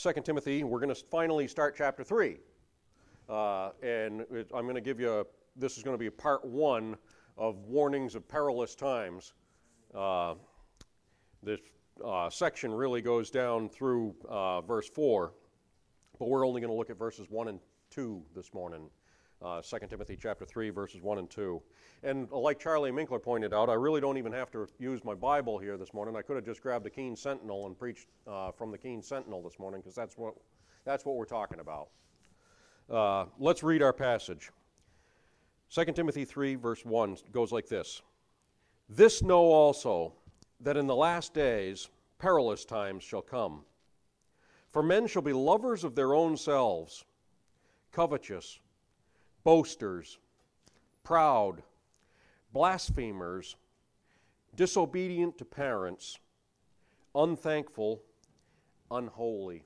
2 Timothy, we're going to finally start chapter 3. Uh, and it, I'm going to give you a, this is going to be part one of warnings of perilous times. Uh, this uh, section really goes down through uh, verse 4, but we're only going to look at verses 1 and 2 this morning. Uh, 2 Timothy chapter 3, verses 1 and 2. And like Charlie Minkler pointed out, I really don't even have to use my Bible here this morning. I could have just grabbed the Keene Sentinel and preached uh, from the Keene Sentinel this morning because that's what, that's what we're talking about. Uh, let's read our passage. 2 Timothy 3, verse 1 goes like this This know also that in the last days perilous times shall come. For men shall be lovers of their own selves, covetous, boasters, proud blasphemers, disobedient to parents, unthankful, unholy.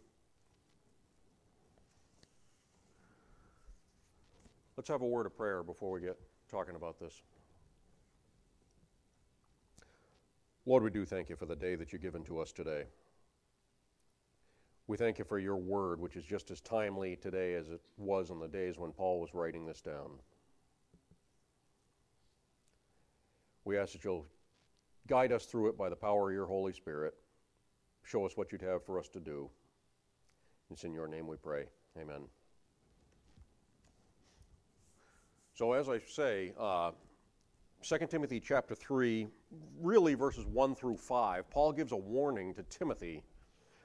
Let's have a word of prayer before we get talking about this. Lord, we do thank you for the day that you've given to us today. We thank you for your word, which is just as timely today as it was in the days when Paul was writing this down. We ask that you'll guide us through it by the power of your Holy Spirit. Show us what you'd have for us to do. It's in your name we pray. Amen. So, as I say, uh, 2 Timothy chapter 3, really verses 1 through 5, Paul gives a warning to Timothy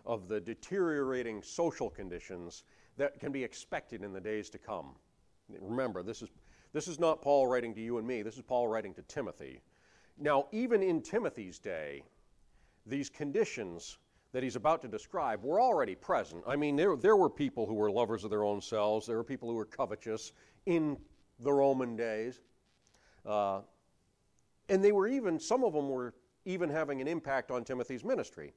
of the deteriorating social conditions that can be expected in the days to come. Remember, this is, this is not Paul writing to you and me, this is Paul writing to Timothy. Now, even in Timothy's day, these conditions that he's about to describe were already present. I mean, there, there were people who were lovers of their own selves, there were people who were covetous in the Roman days. Uh, and they were even, some of them were even having an impact on Timothy's ministry.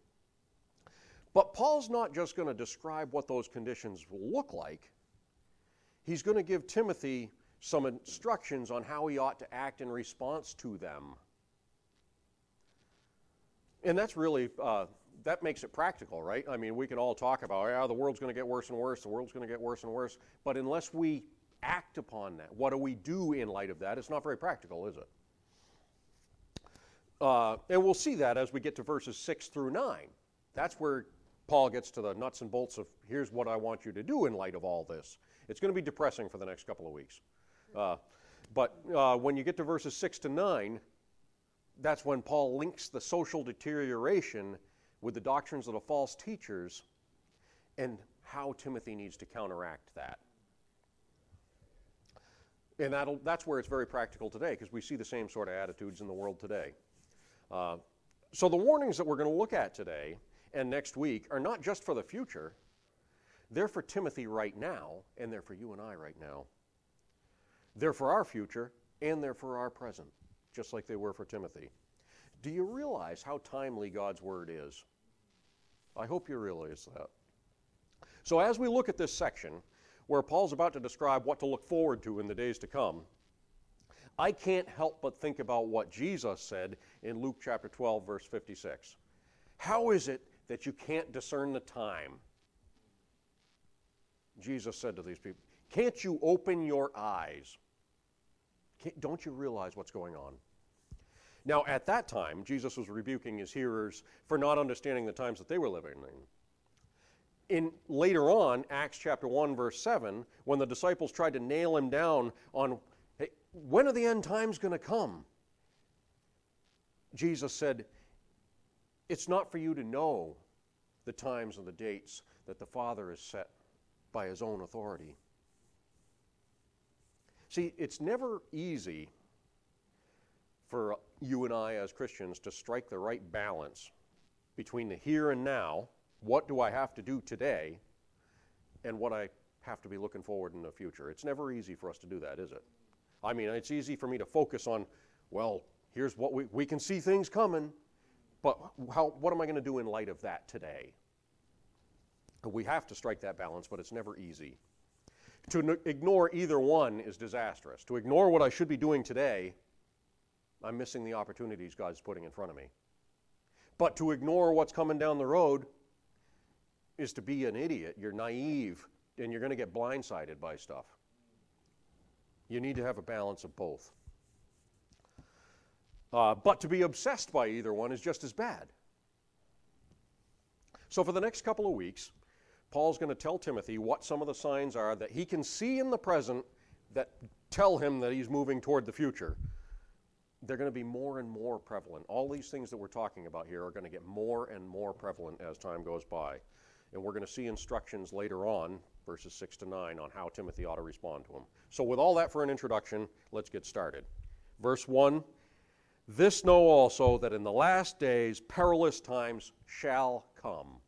But Paul's not just going to describe what those conditions will look like, he's going to give Timothy some instructions on how he ought to act in response to them. And that's really, uh, that makes it practical, right? I mean, we can all talk about, yeah, the world's going to get worse and worse, the world's going to get worse and worse. But unless we act upon that, what do we do in light of that? It's not very practical, is it? Uh, and we'll see that as we get to verses 6 through 9. That's where Paul gets to the nuts and bolts of here's what I want you to do in light of all this. It's going to be depressing for the next couple of weeks. Uh, but uh, when you get to verses 6 to 9, that's when Paul links the social deterioration with the doctrines of the false teachers and how Timothy needs to counteract that. And that'll, that's where it's very practical today because we see the same sort of attitudes in the world today. Uh, so, the warnings that we're going to look at today and next week are not just for the future, they're for Timothy right now, and they're for you and I right now. They're for our future, and they're for our present just like they were for Timothy. Do you realize how timely God's word is? I hope you realize that. So, as we look at this section, where Paul's about to describe what to look forward to in the days to come, I can't help but think about what Jesus said in Luke chapter 12, verse 56. How is it that you can't discern the time? Jesus said to these people, Can't you open your eyes? don't you realize what's going on? Now, at that time, Jesus was rebuking his hearers for not understanding the times that they were living in. In later on, Acts chapter 1, verse 7, when the disciples tried to nail him down on, hey, when are the end times going to come? Jesus said, It's not for you to know the times and the dates that the Father has set by his own authority. See, it's never easy for you and I as Christians to strike the right balance between the here and now, what do I have to do today, and what I have to be looking forward in the future. It's never easy for us to do that, is it? I mean, it's easy for me to focus on, well, here's what we, we can see things coming, but how, what am I going to do in light of that today? We have to strike that balance, but it's never easy. To ignore either one is disastrous. To ignore what I should be doing today, I'm missing the opportunities God's putting in front of me. But to ignore what's coming down the road, is to be an idiot. You're naive and you're going to get blindsided by stuff. You need to have a balance of both. Uh, but to be obsessed by either one is just as bad. So, for the next couple of weeks, Paul's going to tell Timothy what some of the signs are that he can see in the present that tell him that he's moving toward the future. They're going to be more and more prevalent. All these things that we're talking about here are going to get more and more prevalent as time goes by. And we're going to see instructions later on, verses 6 to 9, on how Timothy ought to respond to them. So, with all that for an introduction, let's get started. Verse 1 This know also that in the last days perilous times shall come.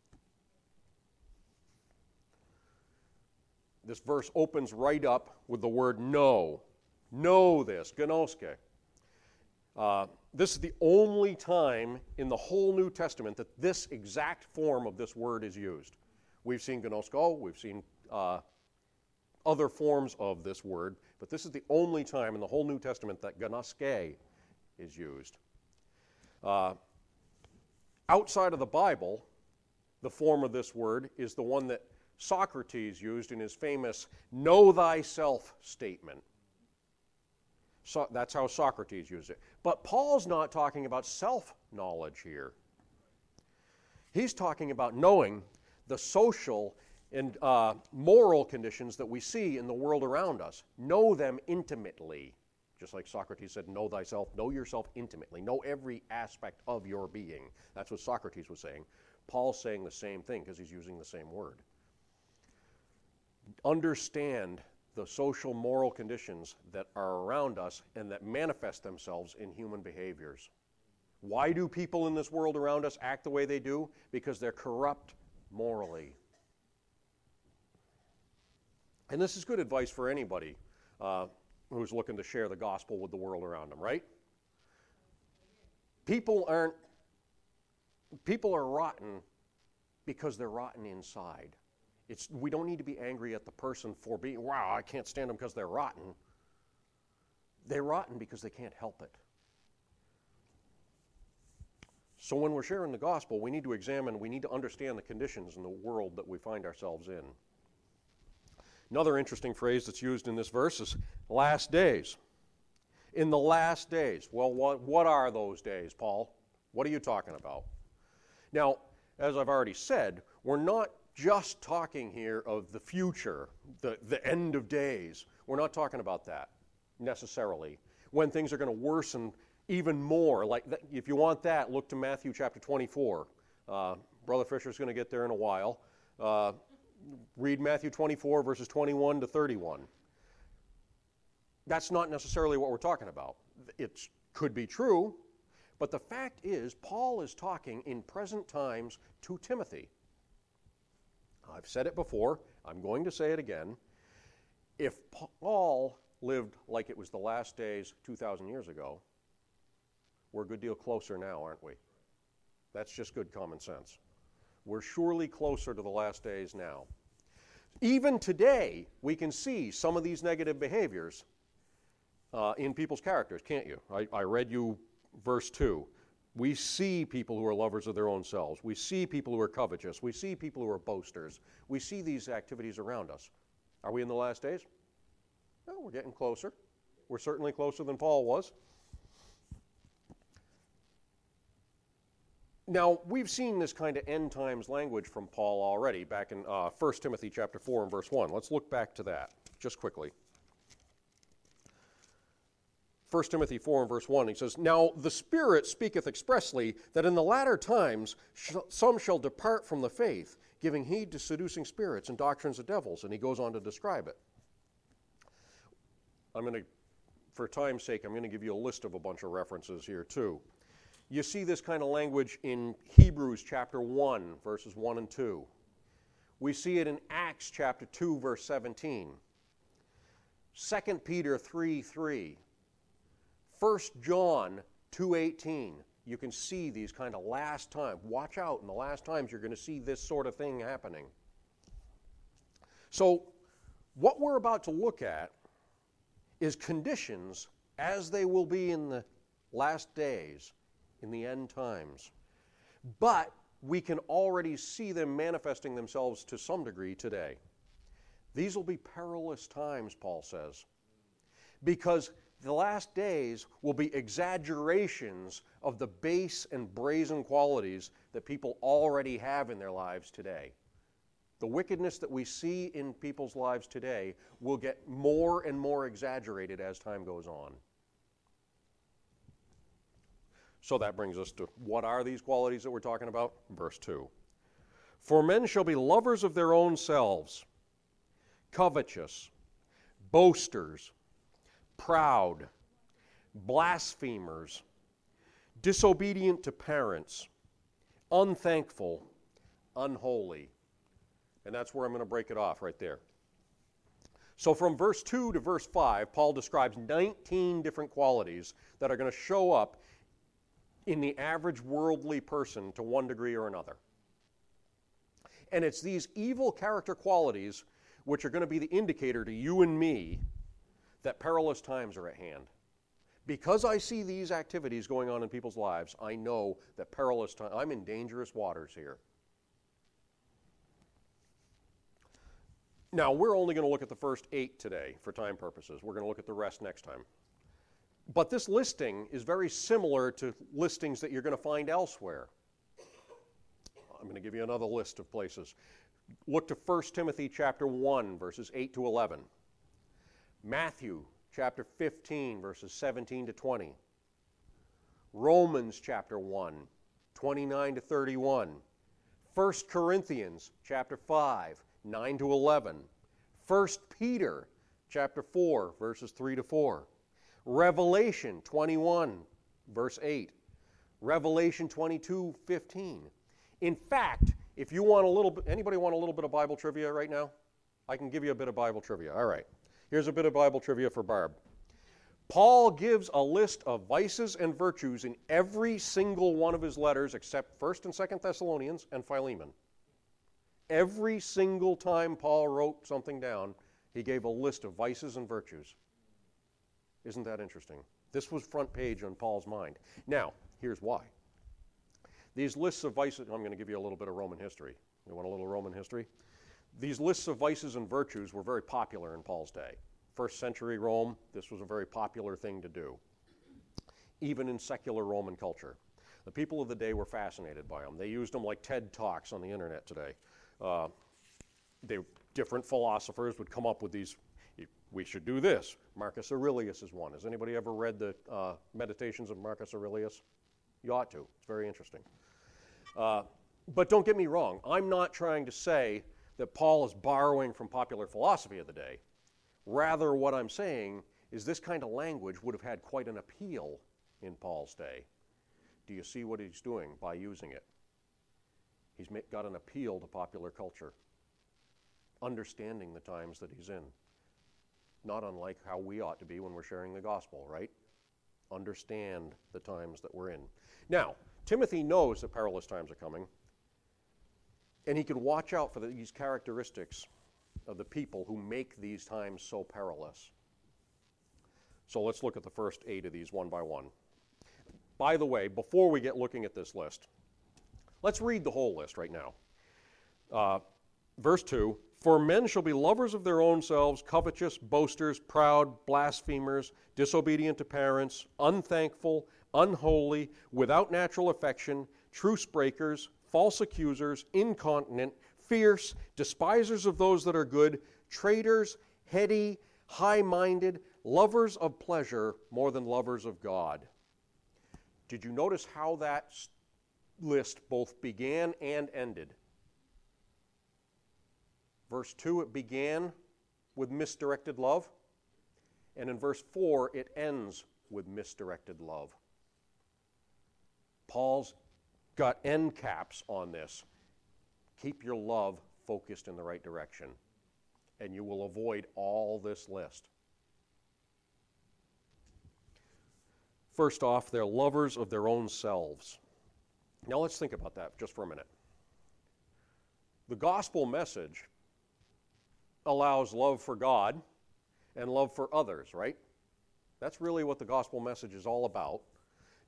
This verse opens right up with the word know. Know this, gnoske. Uh, this is the only time in the whole New Testament that this exact form of this word is used. We've seen gnosko, we've seen uh, other forms of this word, but this is the only time in the whole New Testament that gnoske is used. Uh, outside of the Bible, the form of this word is the one that Socrates used in his famous Know Thyself statement. So that's how Socrates used it. But Paul's not talking about self knowledge here. He's talking about knowing the social and uh, moral conditions that we see in the world around us. Know them intimately. Just like Socrates said, know thyself, know yourself intimately, know every aspect of your being. That's what Socrates was saying. Paul's saying the same thing because he's using the same word. Understand the social moral conditions that are around us and that manifest themselves in human behaviors. Why do people in this world around us act the way they do? Because they're corrupt morally. And this is good advice for anybody uh, who's looking to share the gospel with the world around them, right? People aren't, people are rotten because they're rotten inside. It's, we don't need to be angry at the person for being, wow, I can't stand them because they're rotten. They're rotten because they can't help it. So when we're sharing the gospel, we need to examine, we need to understand the conditions in the world that we find ourselves in. Another interesting phrase that's used in this verse is last days. In the last days. Well, what, what are those days, Paul? What are you talking about? Now, as I've already said, we're not just talking here of the future, the, the end of days. We're not talking about that necessarily. When things are going to worsen even more. Like th- if you want that, look to Matthew chapter 24. Uh, Brother Fisher's going to get there in a while. Uh, read Matthew 24, verses 21 to 31. That's not necessarily what we're talking about. It could be true, but the fact is, Paul is talking in present times to Timothy. I've said it before, I'm going to say it again. If Paul lived like it was the last days 2,000 years ago, we're a good deal closer now, aren't we? That's just good common sense. We're surely closer to the last days now. Even today, we can see some of these negative behaviors uh, in people's characters, can't you? I, I read you verse 2. We see people who are lovers of their own selves. We see people who are covetous. We see people who are boasters. We see these activities around us. Are we in the last days? No, we're getting closer. We're certainly closer than Paul was. Now, we've seen this kind of end times language from Paul already back in uh, 1 Timothy chapter 4 and verse 1. Let's look back to that just quickly. 1 Timothy 4 and verse 1, he says, Now the Spirit speaketh expressly that in the latter times sh- some shall depart from the faith, giving heed to seducing spirits and doctrines of devils. And he goes on to describe it. I'm going to, for time's sake, I'm going to give you a list of a bunch of references here too. You see this kind of language in Hebrews chapter 1, verses 1 and 2. We see it in Acts chapter 2, verse 17. 2 Peter 3 3. 1 John 2:18, you can see these kind of last times. Watch out in the last times you're going to see this sort of thing happening. So, what we're about to look at is conditions as they will be in the last days, in the end times. But we can already see them manifesting themselves to some degree today. These will be perilous times, Paul says, because the last days will be exaggerations of the base and brazen qualities that people already have in their lives today. The wickedness that we see in people's lives today will get more and more exaggerated as time goes on. So that brings us to what are these qualities that we're talking about? Verse 2. For men shall be lovers of their own selves, covetous, boasters, proud, blasphemers, disobedient to parents, unthankful, unholy. And that's where I'm going to break it off right there. So, from verse 2 to verse 5, Paul describes 19 different qualities that are going to show up in the average worldly person to one degree or another. And it's these evil character qualities which are going to be the indicator to you and me that perilous times are at hand. Because I see these activities going on in people's lives, I know that perilous times, I'm in dangerous waters here. Now, we're only going to look at the first eight today for time purposes. We're going to look at the rest next time. But this listing is very similar to listings that you're going to find elsewhere. I'm going to give you another list of places. Look to 1 Timothy chapter 1 verses 8 to 11. Matthew chapter 15 verses 17 to 20. Romans chapter 1 29 to 31. 1 Corinthians chapter 5 9 to 11. 1 Peter chapter 4 verses 3 to 4. Revelation 21, verse 8. Revelation 22, 15. In fact, if you want a little bit, anybody want a little bit of Bible trivia right now? I can give you a bit of Bible trivia. All right. Here's a bit of Bible trivia for Barb. Paul gives a list of vices and virtues in every single one of his letters except 1st and 2nd Thessalonians and Philemon. Every single time Paul wrote something down, he gave a list of vices and virtues. Isn't that interesting? This was front page on Paul's mind. Now, here's why. These lists of vices, I'm going to give you a little bit of Roman history. You want a little Roman history? These lists of vices and virtues were very popular in Paul's day. First century Rome, this was a very popular thing to do, even in secular Roman culture. The people of the day were fascinated by them. They used them like TED Talks on the internet today. Uh, they, different philosophers would come up with these we should do this. Marcus Aurelius is one. Has anybody ever read the uh, Meditations of Marcus Aurelius? You ought to. It's very interesting. Uh, but don't get me wrong. I'm not trying to say that Paul is borrowing from popular philosophy of the day. Rather, what I'm saying is this kind of language would have had quite an appeal in Paul's day. Do you see what he's doing by using it? He's got an appeal to popular culture, understanding the times that he's in not unlike how we ought to be when we're sharing the gospel, right? Understand the times that we're in. Now, Timothy knows that perilous times are coming, and he can watch out for these characteristics of the people who make these times so perilous. So let's look at the first eight of these one by one. By the way, before we get looking at this list, let's read the whole list right now. Uh, verse 2 for men shall be lovers of their own selves, covetous, boasters, proud, blasphemers, disobedient to parents, unthankful, unholy, without natural affection, truce breakers, false accusers, incontinent, fierce, despisers of those that are good, traitors, heady, high minded, lovers of pleasure more than lovers of God. Did you notice how that list both began and ended? Verse 2, it began with misdirected love. And in verse 4, it ends with misdirected love. Paul's got end caps on this. Keep your love focused in the right direction, and you will avoid all this list. First off, they're lovers of their own selves. Now let's think about that just for a minute. The gospel message allows love for God and love for others, right? That's really what the gospel message is all about.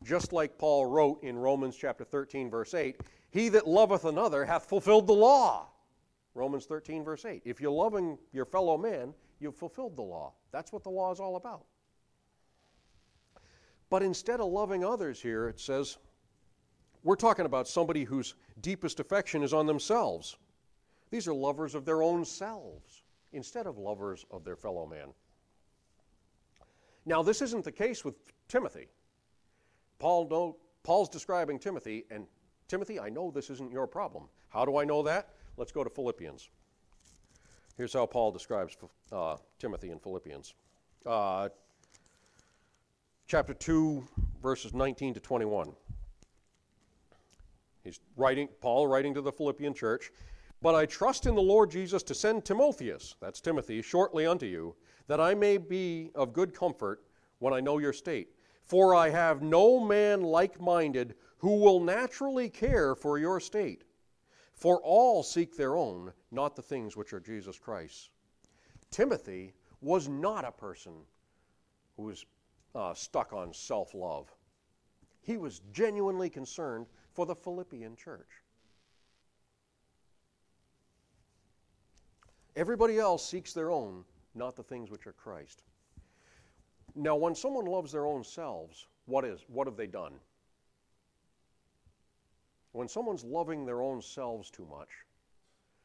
Just like Paul wrote in Romans chapter 13 verse 8, He that loveth another hath fulfilled the law. Romans 13, verse 8. If you're loving your fellow man, you've fulfilled the law. That's what the law is all about. But instead of loving others here, it says, we're talking about somebody whose deepest affection is on themselves. These are lovers of their own selves instead of lovers of their fellow man. Now, this isn't the case with Timothy. Paul know, Paul's describing Timothy, and Timothy, I know this isn't your problem. How do I know that? Let's go to Philippians. Here's how Paul describes uh, Timothy in Philippians. Uh, chapter 2, verses 19 to 21. He's writing, Paul writing to the Philippian church, but I trust in the Lord Jesus to send Timotheus, that's Timothy, shortly unto you, that I may be of good comfort when I know your state. For I have no man like minded who will naturally care for your state. For all seek their own, not the things which are Jesus Christ. Timothy was not a person who was uh, stuck on self love. He was genuinely concerned for the Philippian church. Everybody else seeks their own, not the things which are Christ. Now, when someone loves their own selves, what is what have they done? When someone's loving their own selves too much,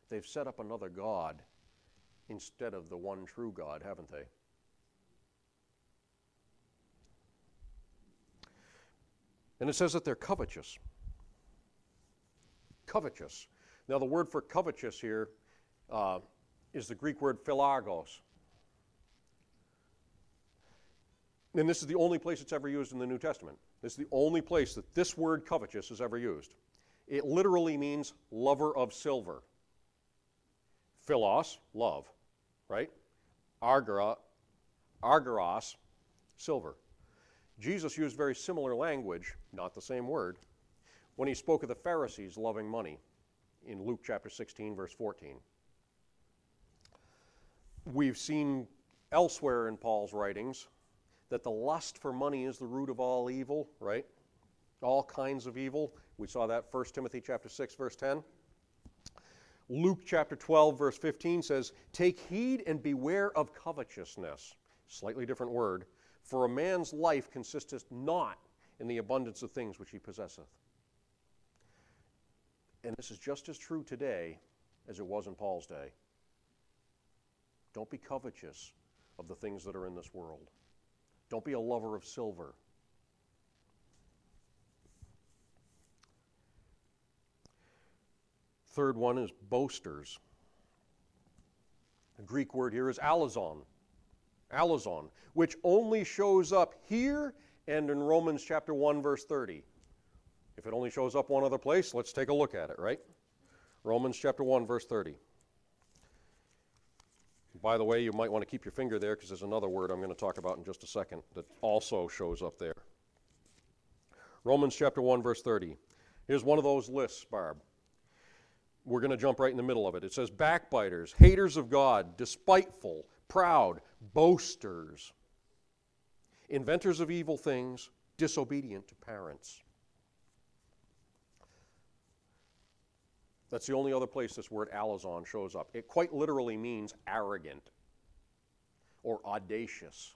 they've set up another God instead of the one true God, haven't they? And it says that they're covetous. Covetous. Now, the word for covetous here uh, is the Greek word philargos. And this is the only place it's ever used in the New Testament. This is the only place that this word covetous is ever used. It literally means lover of silver. Philos, love, right? Argara, argaros, silver. Jesus used very similar language, not the same word, when he spoke of the Pharisees loving money in Luke chapter 16, verse 14. We've seen elsewhere in Paul's writings that the lust for money is the root of all evil, right? All kinds of evil. We saw that 1 Timothy chapter 6 verse 10. Luke chapter 12 verse 15 says, "Take heed and beware of covetousness." Slightly different word. For a man's life consisteth not in the abundance of things which he possesseth. And this is just as true today as it was in Paul's day. Don't be covetous of the things that are in this world. Don't be a lover of silver. Third one is boasters. The Greek word here is alazon alazon, which only shows up here and in Romans chapter 1 verse 30. If it only shows up one other place, let's take a look at it, right? Romans chapter 1 verse 30. By the way, you might want to keep your finger there because there's another word I'm going to talk about in just a second that also shows up there. Romans chapter 1 verse 30. Here's one of those lists, Barb. We're going to jump right in the middle of it. It says backbiters, haters of God, despiteful, proud, boasters, inventors of evil things, disobedient to parents. That's the only other place this word alazon shows up. It quite literally means arrogant or audacious.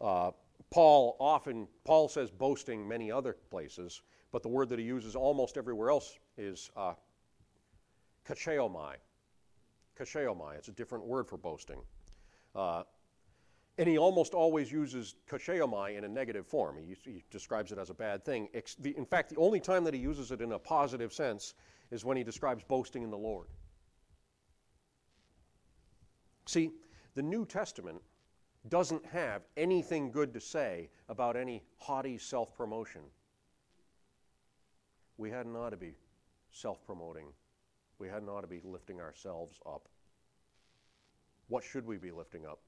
Uh, Paul often, Paul says boasting many other places, but the word that he uses almost everywhere else is uh, kacheomai. Kacheomai. It's a different word for boasting. Uh, and he almost always uses kacheomai in a negative form. He, he, describes it as a bad thing. In fact, the only time that he uses it in a positive sense is when he describes boasting in the Lord. See, the New Testament doesn't have anything good to say about any haughty self promotion. We hadn't ought to be self promoting we hadn't ought to be lifting ourselves up. What should we be lifting up?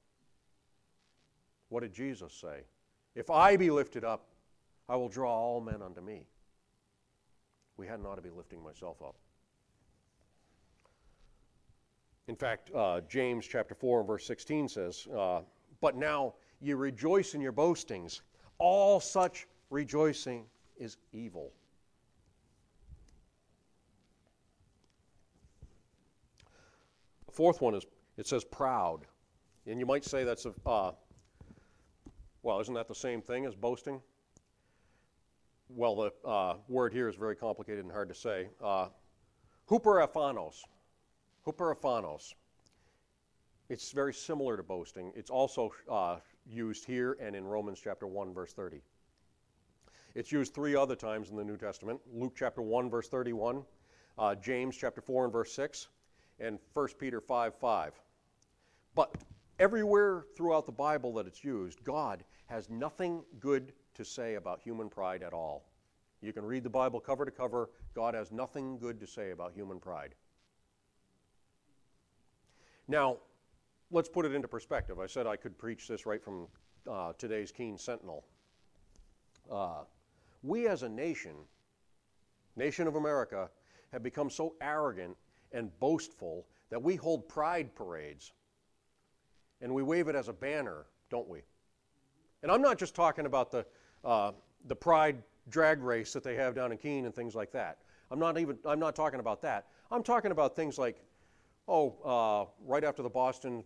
What did Jesus say? If I be lifted up, I will draw all men unto me. We hadn't ought to be lifting myself up. In fact, uh, James chapter 4 and verse 16 says, uh, But now ye rejoice in your boastings. All such rejoicing is evil. The fourth one is, it says proud. And you might say that's a, uh, well, isn't that the same thing as boasting? Well, the uh, word here is very complicated and hard to say. Uh, huperaphanos. Huperaphanos. It's very similar to boasting. It's also uh, used here and in Romans chapter 1, verse 30. It's used three other times in the New Testament Luke chapter 1, verse 31, uh, James chapter 4 and verse 6, and 1 Peter 5 5. But everywhere throughout the Bible that it's used, God has nothing good to say about human pride at all. You can read the Bible cover to cover. God has nothing good to say about human pride. Now, let's put it into perspective. I said I could preach this right from uh, today's Keene Sentinel. Uh, we as a nation, nation of America, have become so arrogant and boastful that we hold pride parades and we wave it as a banner, don't we? And I'm not just talking about the, uh, the pride drag race that they have down in Keene and things like that. I'm not even I'm not talking about that. I'm talking about things like, oh, uh, right after the Boston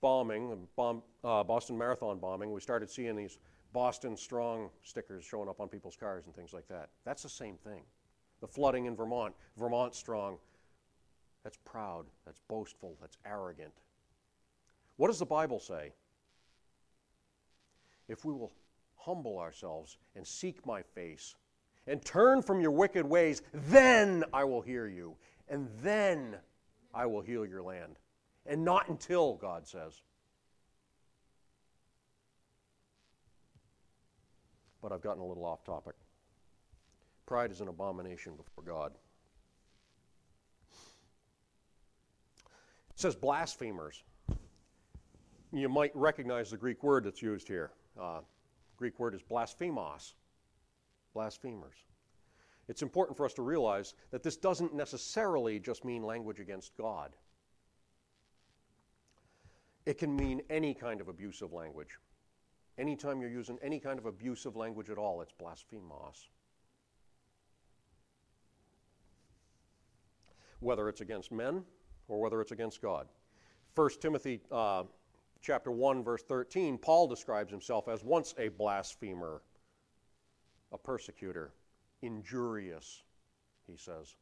bombing, bomb, uh, Boston Marathon bombing, we started seeing these Boston Strong stickers showing up on people's cars and things like that. That's the same thing. The flooding in Vermont, Vermont Strong, that's proud, that's boastful, that's arrogant. What does the Bible say? If we will humble ourselves and seek my face and turn from your wicked ways, then I will hear you, and then I will heal your land. And not until, God says. But I've gotten a little off topic. Pride is an abomination before God. It says blasphemers. You might recognize the Greek word that's used here. Uh, Greek word is blasphemos, blasphemers. It's important for us to realize that this doesn't necessarily just mean language against God. It can mean any kind of abusive language. Anytime you're using any kind of abusive language at all, it's blasphemos. Whether it's against men or whether it's against God. 1 Timothy uh, chapter 1, verse 13, Paul describes himself as once a blasphemer, a persecutor, injurious, he says.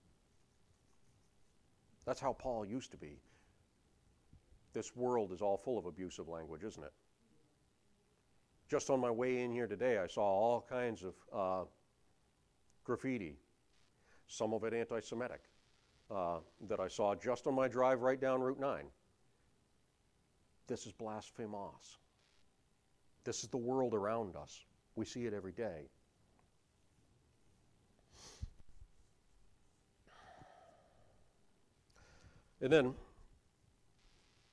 That's how Paul used to be. This world is all full of abusive language, isn't it? Just on my way in here today, I saw all kinds of uh, graffiti, some of it anti Semitic, uh, that I saw just on my drive right down Route 9. This is blasphemos. This is the world around us. We see it every day. And then,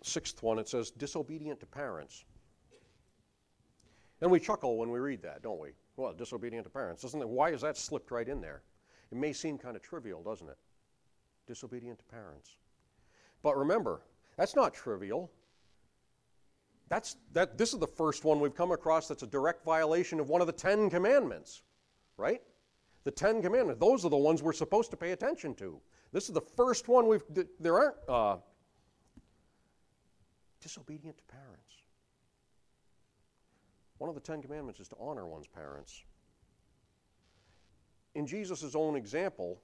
sixth one, it says disobedient to parents. And we chuckle when we read that, don't we? Well, disobedient to parents. Doesn't it? Why is that slipped right in there? It may seem kind of trivial, doesn't it? Disobedient to parents. But remember, that's not trivial. That's, that, this is the first one we've come across that's a direct violation of one of the Ten Commandments, right? The Ten Commandments. Those are the ones we're supposed to pay attention to. This is the first one we've. There aren't uh, disobedient to parents. One of the Ten Commandments is to honor one's parents. In Jesus' own example,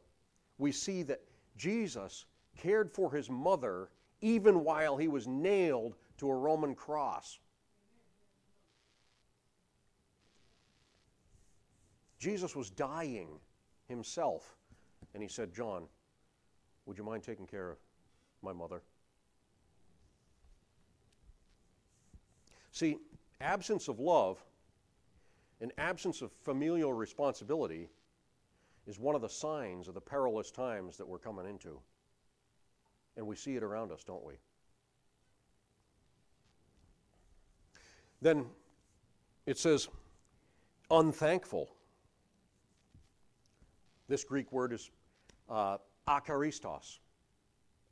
we see that Jesus cared for his mother even while he was nailed to a Roman cross. Jesus was dying himself, and he said, John, would you mind taking care of my mother? See, absence of love and absence of familial responsibility is one of the signs of the perilous times that we're coming into. And we see it around us, don't we? Then it says, unthankful. This Greek word is uh, akaristos.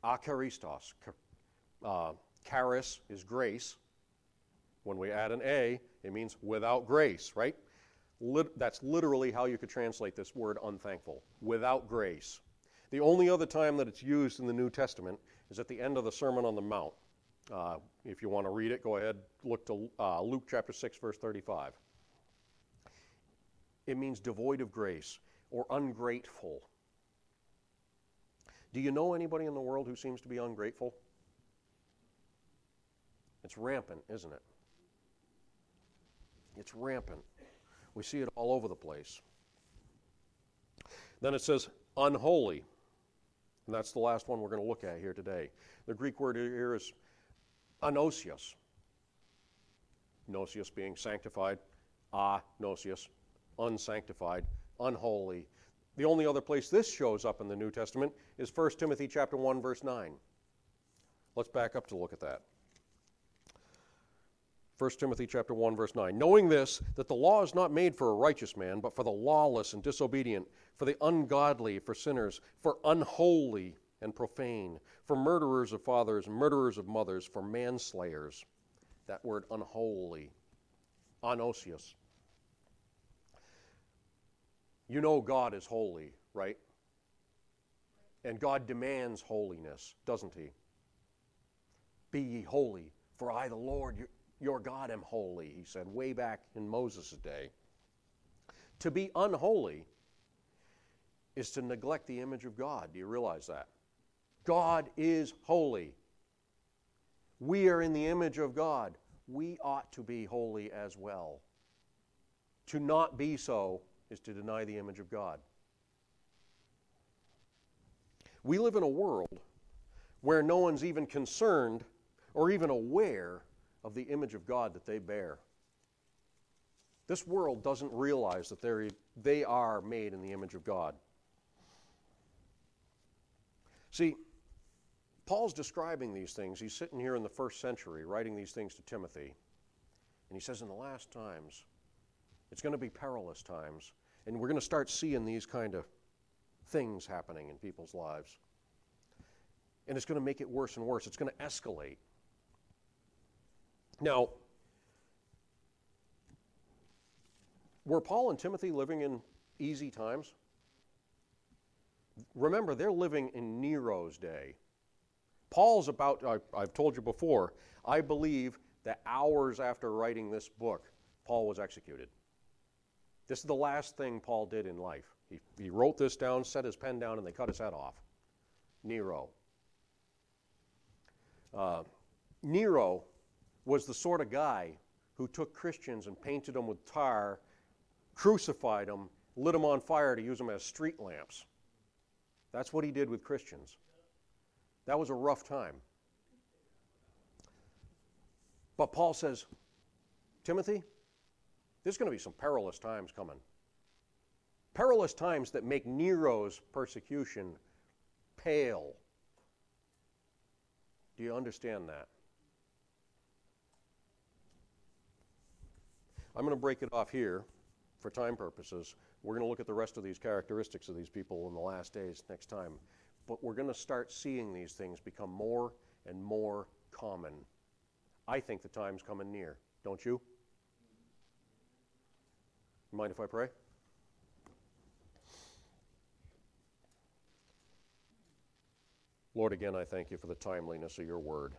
Akaristos. Uh, charis is grace. When we add an A, it means without grace, right? Lit- that's literally how you could translate this word unthankful without grace. The only other time that it's used in the New Testament is at the end of the Sermon on the Mount. Uh, if you want to read it, go ahead, look to uh, Luke chapter 6, verse 35. It means devoid of grace or ungrateful. Do you know anybody in the world who seems to be ungrateful? It's rampant, isn't it? It's rampant. We see it all over the place. Then it says unholy. And that's the last one we're going to look at here today. The Greek word here is anosios. Nosios being sanctified, ah, anosios, unsanctified, unholy. The only other place this shows up in the New Testament is 1 Timothy chapter 1 verse 9. Let's back up to look at that. 1 Timothy chapter 1 verse 9. Knowing this that the law is not made for a righteous man, but for the lawless and disobedient, for the ungodly, for sinners, for unholy and profane, for murderers of fathers, murderers of mothers, for manslayers. That word unholy, anosios. You know God is holy, right? And God demands holiness, doesn't He? Be ye holy, for I, the Lord, your, your God, am holy, He said way back in Moses' day. To be unholy is to neglect the image of God. Do you realize that? God is holy. We are in the image of God. We ought to be holy as well. To not be so is to deny the image of God. We live in a world where no one's even concerned or even aware of the image of God that they bear. This world doesn't realize that they are made in the image of God. See, Paul's describing these things. He's sitting here in the first century writing these things to Timothy. And he says, In the last times, it's going to be perilous times. And we're going to start seeing these kind of things happening in people's lives. And it's going to make it worse and worse. It's going to escalate. Now, were Paul and Timothy living in easy times? Remember, they're living in Nero's day. Paul's about, I, I've told you before, I believe that hours after writing this book, Paul was executed. This is the last thing Paul did in life. He, he wrote this down, set his pen down, and they cut his head off. Nero. Uh, Nero was the sort of guy who took Christians and painted them with tar, crucified them, lit them on fire to use them as street lamps. That's what he did with Christians. That was a rough time. But Paul says, Timothy, there's going to be some perilous times coming. Perilous times that make Nero's persecution pale. Do you understand that? I'm going to break it off here for time purposes. We're going to look at the rest of these characteristics of these people in the last days next time. But we're going to start seeing these things become more and more common. I think the time's coming near, don't you? Mind if I pray? Lord, again, I thank you for the timeliness of your word.